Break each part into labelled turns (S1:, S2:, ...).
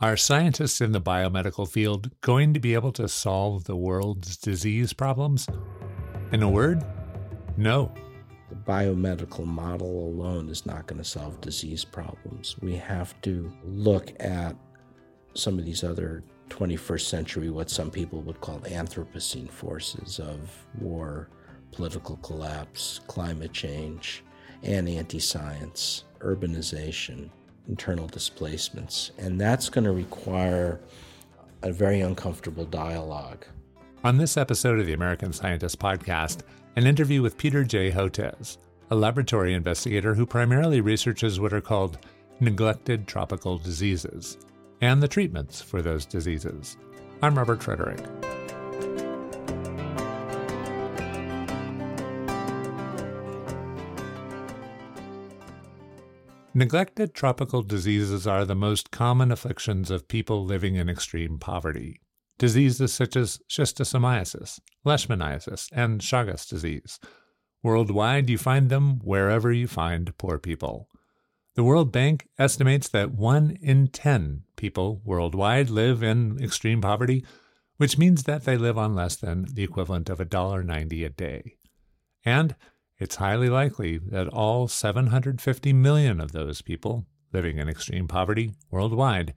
S1: Are scientists in the biomedical field going to be able to solve the world's disease problems? In a word, no.
S2: The biomedical model alone is not going to solve disease problems. We have to look at some of these other 21st century, what some people would call Anthropocene forces of war, political collapse, climate change, and anti science, urbanization, internal displacements. And that's going to require a very uncomfortable dialogue.
S1: On this episode of the American Scientist Podcast, an interview with Peter J. Hotez, a laboratory investigator who primarily researches what are called neglected tropical diseases and the treatments for those diseases. I'm Robert Frederick. Neglected tropical diseases are the most common afflictions of people living in extreme poverty. Diseases such as schistosomiasis, leishmaniasis, and Chagas disease. Worldwide, you find them wherever you find poor people. The World Bank estimates that 1 in 10 people worldwide live in extreme poverty, which means that they live on less than the equivalent of $1.90 a day. And it's highly likely that all 750 million of those people living in extreme poverty worldwide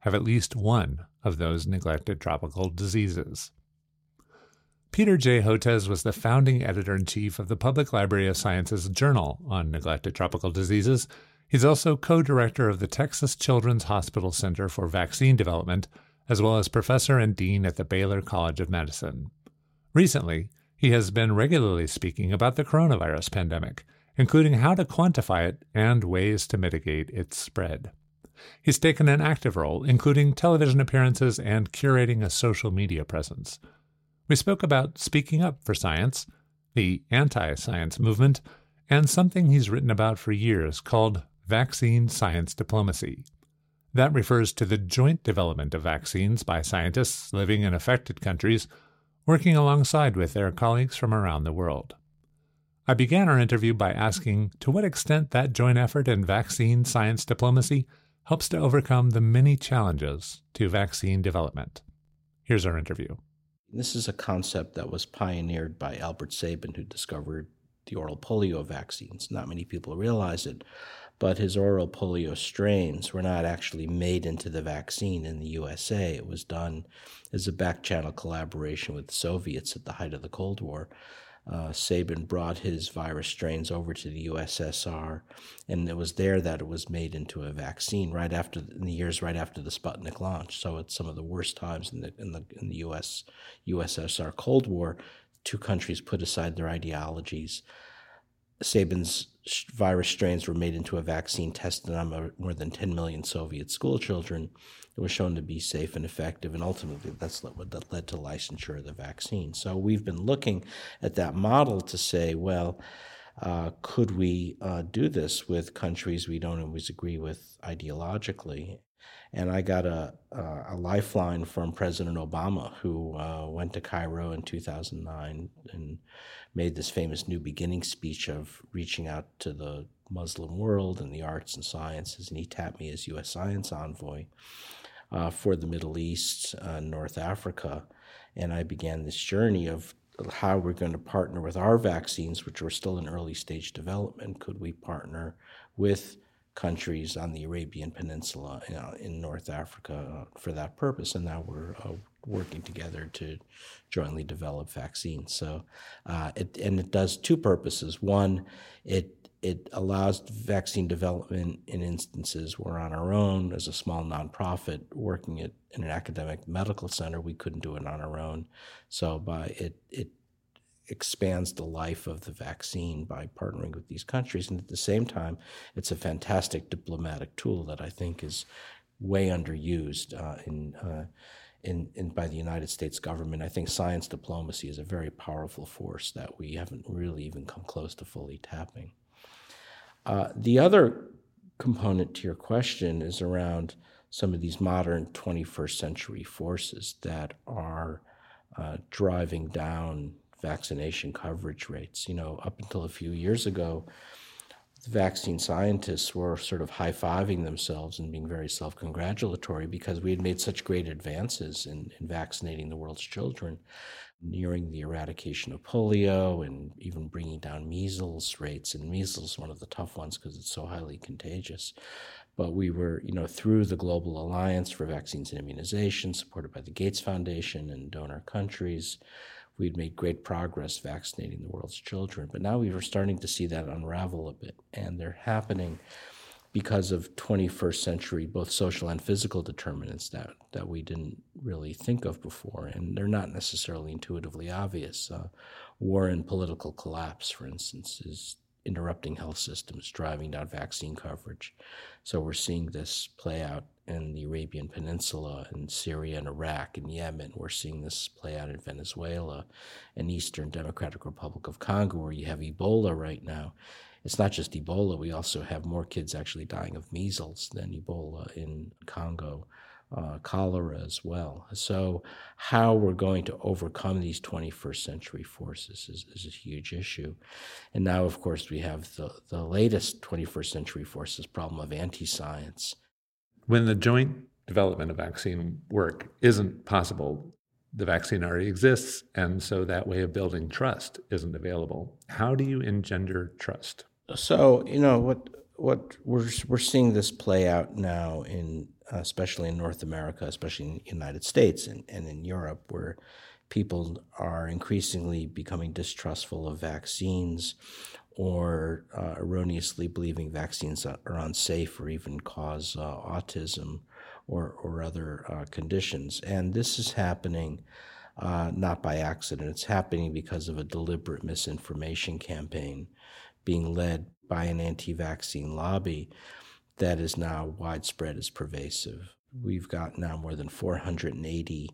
S1: have at least one of those neglected tropical diseases. Peter J. Hotez was the founding editor in chief of the Public Library of Sciences Journal on Neglected Tropical Diseases He's also co director of the Texas Children's Hospital Center for Vaccine Development, as well as professor and dean at the Baylor College of Medicine. Recently, he has been regularly speaking about the coronavirus pandemic, including how to quantify it and ways to mitigate its spread. He's taken an active role, including television appearances and curating a social media presence. We spoke about speaking up for science, the anti science movement, and something he's written about for years called vaccine science diplomacy. That refers to the joint development of vaccines by scientists living in affected countries, working alongside with their colleagues from around the world. I began our interview by asking to what extent that joint effort in vaccine science diplomacy helps to overcome the many challenges to vaccine development. Here's our interview.
S2: This is a concept that was pioneered by Albert Sabin, who discovered the oral polio vaccines. Not many people realize it, but his oral polio strains were not actually made into the vaccine in the USA. It was done as a back channel collaboration with the Soviets at the height of the Cold War. Uh, Sabin brought his virus strains over to the USSR, and it was there that it was made into a vaccine right after in the years right after the Sputnik launch. So it's some of the worst times in the in the in the US USSR Cold War. Two countries put aside their ideologies. Sabin's virus strains were made into a vaccine tested on more than 10 million Soviet schoolchildren. It was shown to be safe and effective, and ultimately that's what that led to licensure of the vaccine. So we've been looking at that model to say, well, uh, could we uh, do this with countries we don't always agree with ideologically? And I got a, a, a lifeline from President Obama, who uh, went to Cairo in 2009 and made this famous New Beginning speech of reaching out to the Muslim world and the arts and sciences. And he tapped me as U.S. science envoy uh, for the Middle East, uh, North Africa. And I began this journey of how we're going to partner with our vaccines, which were still in early stage development. Could we partner with countries on the Arabian Peninsula you know, in North Africa for that purpose? And now we're uh, working together to jointly develop vaccines. So, uh, it, and it does two purposes. One, it it allows vaccine development in instances where on our own, as a small nonprofit working at in an academic medical center, we couldn't do it on our own. So by it it expands the life of the vaccine by partnering with these countries. And at the same time, it's a fantastic diplomatic tool that I think is way underused uh, in uh, in, in, by the United States government. I think science diplomacy is a very powerful force that we haven't really even come close to fully tapping. Uh, the other component to your question is around some of these modern 21st century forces that are uh, driving down vaccination coverage rates. You know, up until a few years ago, the vaccine scientists were sort of high fiving themselves and being very self congratulatory because we had made such great advances in, in vaccinating the world's children, nearing the eradication of polio and even bringing down measles rates. And measles, one of the tough ones because it's so highly contagious. But we were, you know, through the Global Alliance for Vaccines and Immunization, supported by the Gates Foundation and donor countries, we'd made great progress vaccinating the world's children. But now we were starting to see that unravel a bit, and they're happening because of 21st century both social and physical determinants that, that we didn't really think of before, and they're not necessarily intuitively obvious. Uh, war and political collapse, for instance, is interrupting health systems, driving down vaccine coverage. So we're seeing this play out in the Arabian Peninsula, in Syria and Iraq and Yemen. We're seeing this play out in Venezuela and Eastern Democratic Republic of Congo, where you have Ebola right now. It's not just Ebola, we also have more kids actually dying of measles than Ebola in Congo uh, cholera as well. So, how we're going to overcome these 21st century forces is, is a huge issue. And now, of course, we have the, the latest 21st century forces problem of anti science.
S1: When the joint development of vaccine work isn't possible, the vaccine already exists, and so that way of building trust isn't available. How do you engender trust?
S2: So, you know, what what we're we're seeing this play out now in especially in North America, especially in the United States and, and in Europe, where people are increasingly becoming distrustful of vaccines or uh, erroneously believing vaccines are unsafe or even cause uh, autism or, or other uh, conditions. And this is happening uh, not by accident, it's happening because of a deliberate misinformation campaign being led by an anti vaccine lobby that is now widespread as pervasive. We've got now more than 480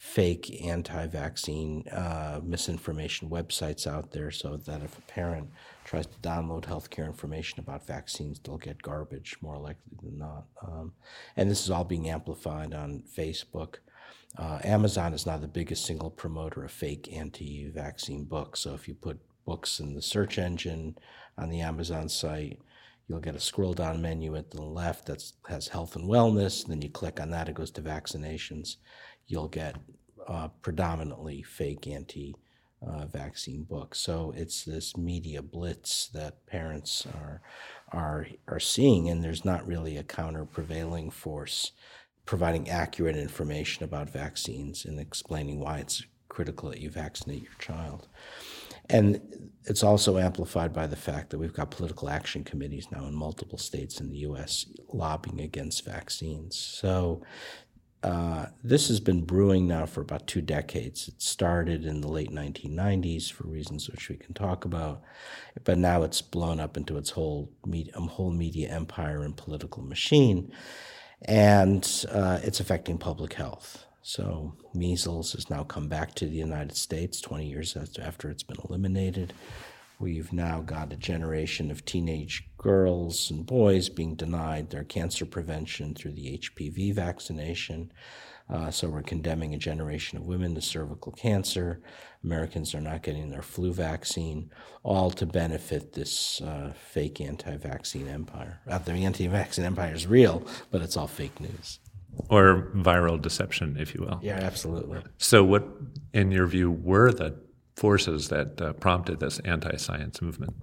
S2: fake anti vaccine uh, misinformation websites out there so that if a parent tries to download healthcare information about vaccines, they'll get garbage more likely than not. Um, and this is all being amplified on Facebook. Uh, Amazon is now the biggest single promoter of fake anti vaccine books. So if you put books in the search engine on the Amazon site, you'll get a scroll down menu at the left that has health and wellness. Then you click on that, it goes to vaccinations. You'll get uh, predominantly fake anti uh, vaccine books. So it's this media blitz that parents are, are, are seeing, and there's not really a counter prevailing force providing accurate information about vaccines and explaining why it's critical that you vaccinate your child. And it's also amplified by the fact that we've got political action committees now in multiple states in the US lobbying against vaccines. So uh, this has been brewing now for about two decades. It started in the late 1990s for reasons which we can talk about, but now it's blown up into its whole media, whole media empire and political machine, and uh, it's affecting public health. So, measles has now come back to the United States 20 years after it's been eliminated. We've now got a generation of teenage girls and boys being denied their cancer prevention through the HPV vaccination. Uh, so we're condemning a generation of women to cervical cancer. Americans are not getting their flu vaccine, all to benefit this uh, fake anti vaccine empire. Uh, the anti vaccine empire is real, but it's all fake news
S1: or viral deception, if you will.
S2: Yeah, absolutely.
S1: So, what, in your view, were the forces that uh, prompted this anti-science movement?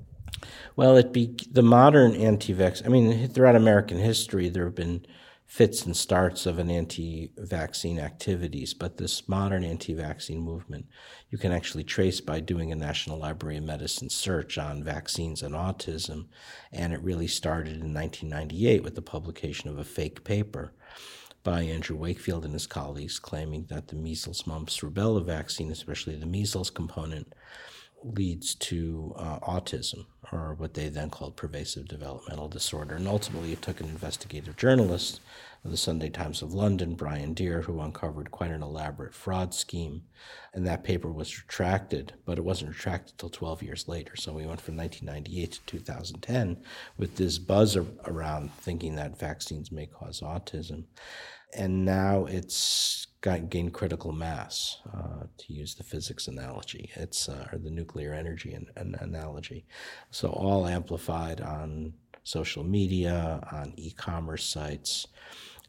S2: Well, it be the modern anti-vax. I mean, throughout American history, there have been fits and starts of an anti-vaccine activities, but this modern anti-vaccine movement, you can actually trace by doing a National Library of Medicine search on vaccines and autism, and it really started in 1998 with the publication of a fake paper by Andrew Wakefield and his colleagues, claiming that the measles, mumps, rubella vaccine, especially the measles component, leads to uh, autism, or what they then called pervasive developmental disorder. And ultimately, it took an investigative journalist of the Sunday Times of London, Brian Deer, who uncovered quite an elaborate fraud scheme. And that paper was retracted, but it wasn't retracted until 12 years later. So we went from 1998 to 2010 with this buzz around thinking that vaccines may cause autism. And now it's gained critical mass, uh, to use the physics analogy. It's uh, or the nuclear energy an, an analogy. So all amplified on social media, on e-commerce sites.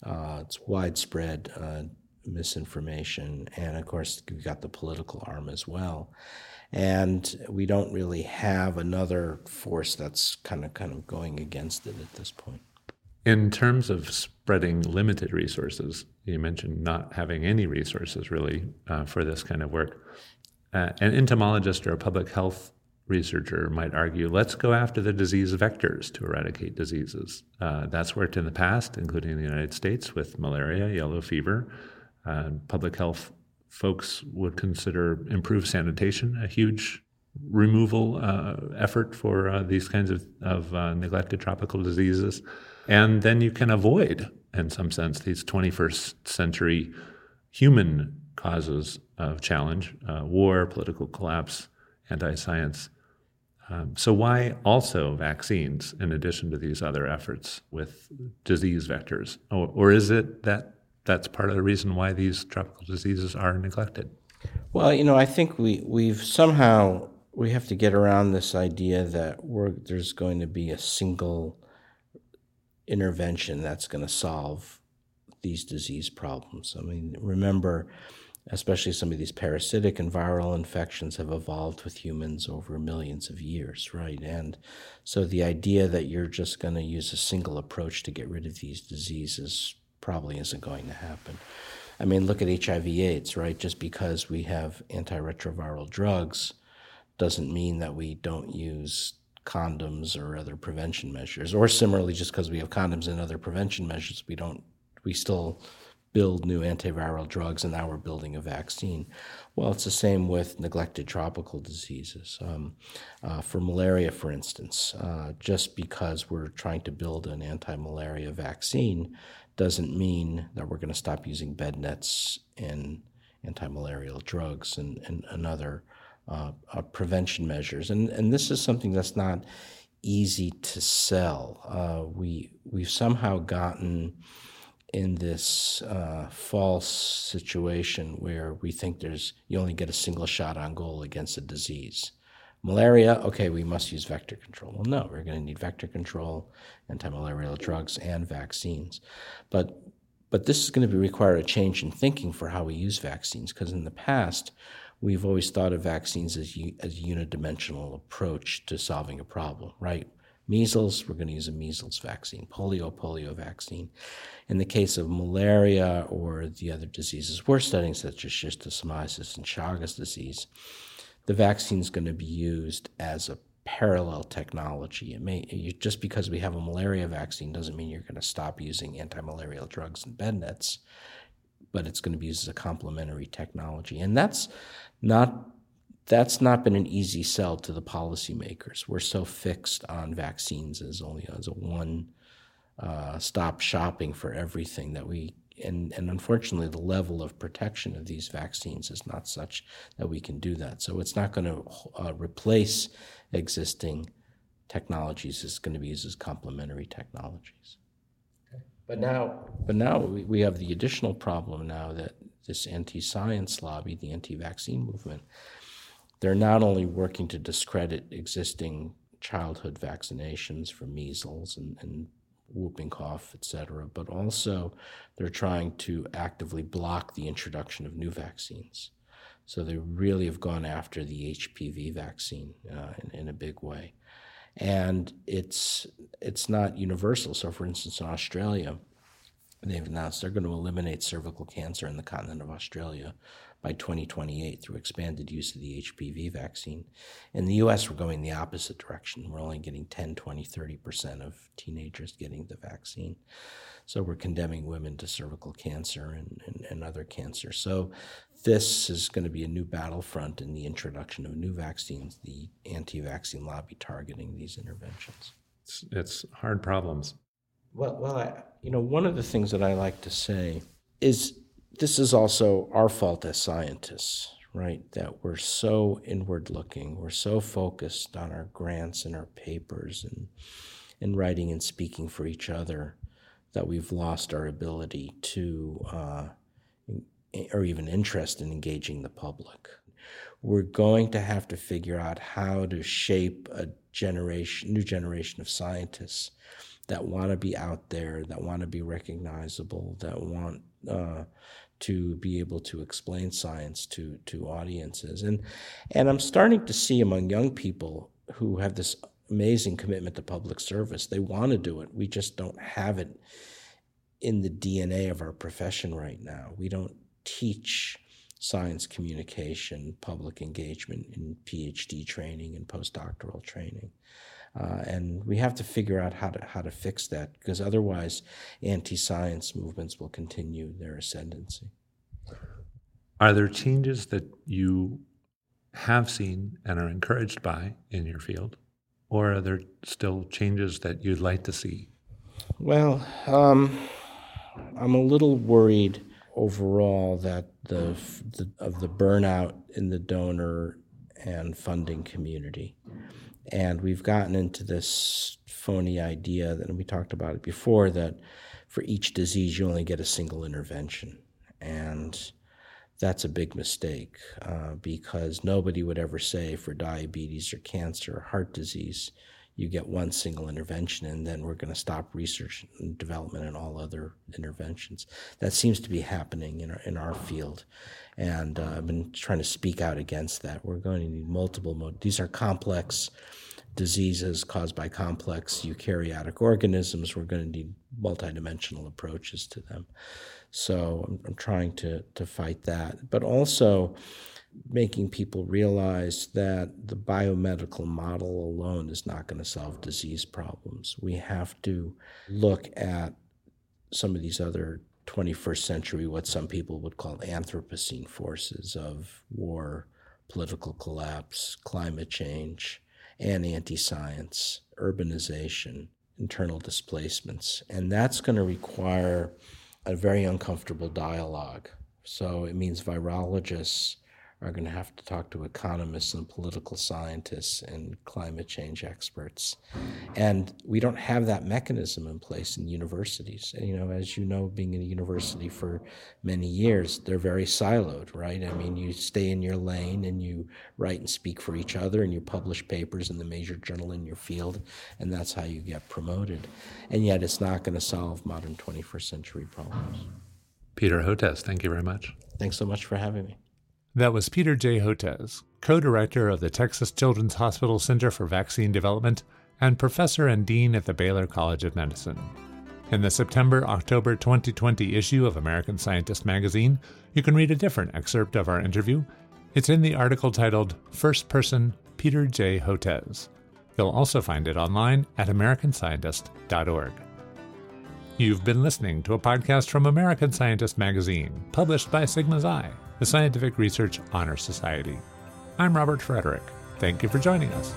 S2: Uh, it's widespread uh, misinformation, and of course we've got the political arm as well. And we don't really have another force that's kind of kind of going against it at this point.
S1: In terms of spreading limited resources, you mentioned not having any resources really uh, for this kind of work. Uh, an entomologist or a public health researcher might argue let's go after the disease vectors to eradicate diseases. Uh, that's worked in the past, including in the United States with malaria, yellow fever. Uh, public health folks would consider improved sanitation a huge removal uh, effort for uh, these kinds of, of uh, neglected tropical diseases. And then you can avoid, in some sense, these 21st century human causes of challenge uh, war, political collapse, anti science. Um, so, why also vaccines in addition to these other efforts with disease vectors? Or, or is it that that's part of the reason why these tropical diseases are neglected?
S2: Well, you know, I think we, we've somehow we have to get around this idea that there's going to be a single intervention that's going to solve these disease problems. I mean, remember, especially some of these parasitic and viral infections have evolved with humans over millions of years, right? And so the idea that you're just going to use a single approach to get rid of these diseases probably isn't going to happen. I mean, look at HIV/AIDS, right? Just because we have antiretroviral drugs doesn't mean that we don't use condoms or other prevention measures. Or similarly, just because we have condoms and other prevention measures, we don't we still build new antiviral drugs, and now we're building a vaccine. Well, it's the same with neglected tropical diseases. Um, uh, for malaria, for instance, uh, just because we're trying to build an anti malaria vaccine doesn't mean that we're going to stop using bed nets and anti malarial drugs and, and, and other uh, uh, prevention measures. And, and this is something that's not easy to sell. Uh, we, we've somehow gotten in this uh, false situation where we think there's you only get a single shot on goal against a disease. Malaria, okay, we must use vector control. Well, no, we're going to need vector control, anti-malarial drugs, and vaccines. But but this is going to be require a change in thinking for how we use vaccines because in the past we've always thought of vaccines as, as a unidimensional approach to solving a problem, right? Measles, we're going to use a measles vaccine. Polio, polio vaccine. In the case of malaria or the other diseases we're studying, such as schistosomiasis and Chagas disease, the vaccine is going to be used as a parallel technology. It may you, just because we have a malaria vaccine doesn't mean you're going to stop using anti-malarial drugs and bed nets, but it's going to be used as a complementary technology, and that's not that's not been an easy sell to the policymakers. We're so fixed on vaccines as only as a one uh, stop shopping for everything that we and, and unfortunately the level of protection of these vaccines is not such that we can do that. So it's not going to uh, replace existing technologies. It's going to be used as complementary technologies. But now, but now we, we have the additional problem now that this anti-science lobby, the anti-vaccine movement, they're not only working to discredit existing childhood vaccinations for measles and, and whooping cough, etc., but also they're trying to actively block the introduction of new vaccines. So they really have gone after the HPV vaccine uh, in, in, a big way, and it's it's not universal. So, for instance, in Australia, they've announced they're going to eliminate cervical cancer in the continent of Australia by 2028 through expanded use of the HPV vaccine. In the US, we're going the opposite direction. We're only getting 10, 20, 30% of teenagers getting the vaccine. So we're condemning women to cervical cancer and, and, and other cancers. So this is going to be a new battlefront in the introduction of new vaccines, the anti vaccine lobby targeting these interventions.
S1: It's, it's hard problems.
S2: Well, well, I, you know, one of the things that I like to say is this is also our fault as scientists, right? That we're so inward looking, we're so focused on our grants and our papers and, and writing and speaking for each other that we've lost our ability to, uh, or even interest in engaging the public. We're going to have to figure out how to shape a generation, new generation of scientists that want to be out there, that want to be recognizable, that want uh, to be able to explain science to to audiences. And and I'm starting to see among young people who have this amazing commitment to public service. They want to do it. We just don't have it in the DNA of our profession right now. We don't teach science communication, public engagement in PhD training and postdoctoral training. Uh, and we have to figure out how to how to fix that because otherwise, anti-science movements will continue their ascendancy.
S1: Are there changes that you have seen and are encouraged by in your field, or are there still changes that you'd like to see?
S2: Well, um, I'm a little worried overall that the, the of the burnout in the donor and funding community. And we've gotten into this phony idea that we talked about it before that for each disease you only get a single intervention. And that's a big mistake uh, because nobody would ever say for diabetes or cancer or heart disease, you get one single intervention and then we're going to stop research and development and all other interventions. That seems to be happening in our, in our field. And uh, I've been trying to speak out against that. We're going to need multiple, mod- these are complex diseases caused by complex eukaryotic organisms. We're going to need multidimensional approaches to them. So I'm, I'm trying to, to fight that. But also, making people realize that the biomedical model alone is not going to solve disease problems. We have to look at some of these other 21st century, what some people would call Anthropocene forces of war, political collapse, climate change, and anti science, urbanization, internal displacements. And that's going to require a very uncomfortable dialogue. So it means virologists are going to have to talk to economists and political scientists and climate change experts. And we don't have that mechanism in place in universities. And, you know, as you know, being in a university for many years, they're very siloed, right? I mean, you stay in your lane and you write and speak for each other and you publish papers in the major journal in your field, and that's how you get promoted. And yet it's not going to solve modern 21st century problems.
S1: Peter Hotez, thank you very much.
S2: Thanks so much for having me.
S1: That was Peter J. Hotez, co director of the Texas Children's Hospital Center for Vaccine Development and professor and dean at the Baylor College of Medicine. In the September October 2020 issue of American Scientist magazine, you can read a different excerpt of our interview. It's in the article titled First Person Peter J. Hotez. You'll also find it online at AmericanScientist.org. You've been listening to a podcast from American Scientist magazine, published by Sigma Xi the Scientific Research Honor Society. I'm Robert Frederick. Thank you for joining us.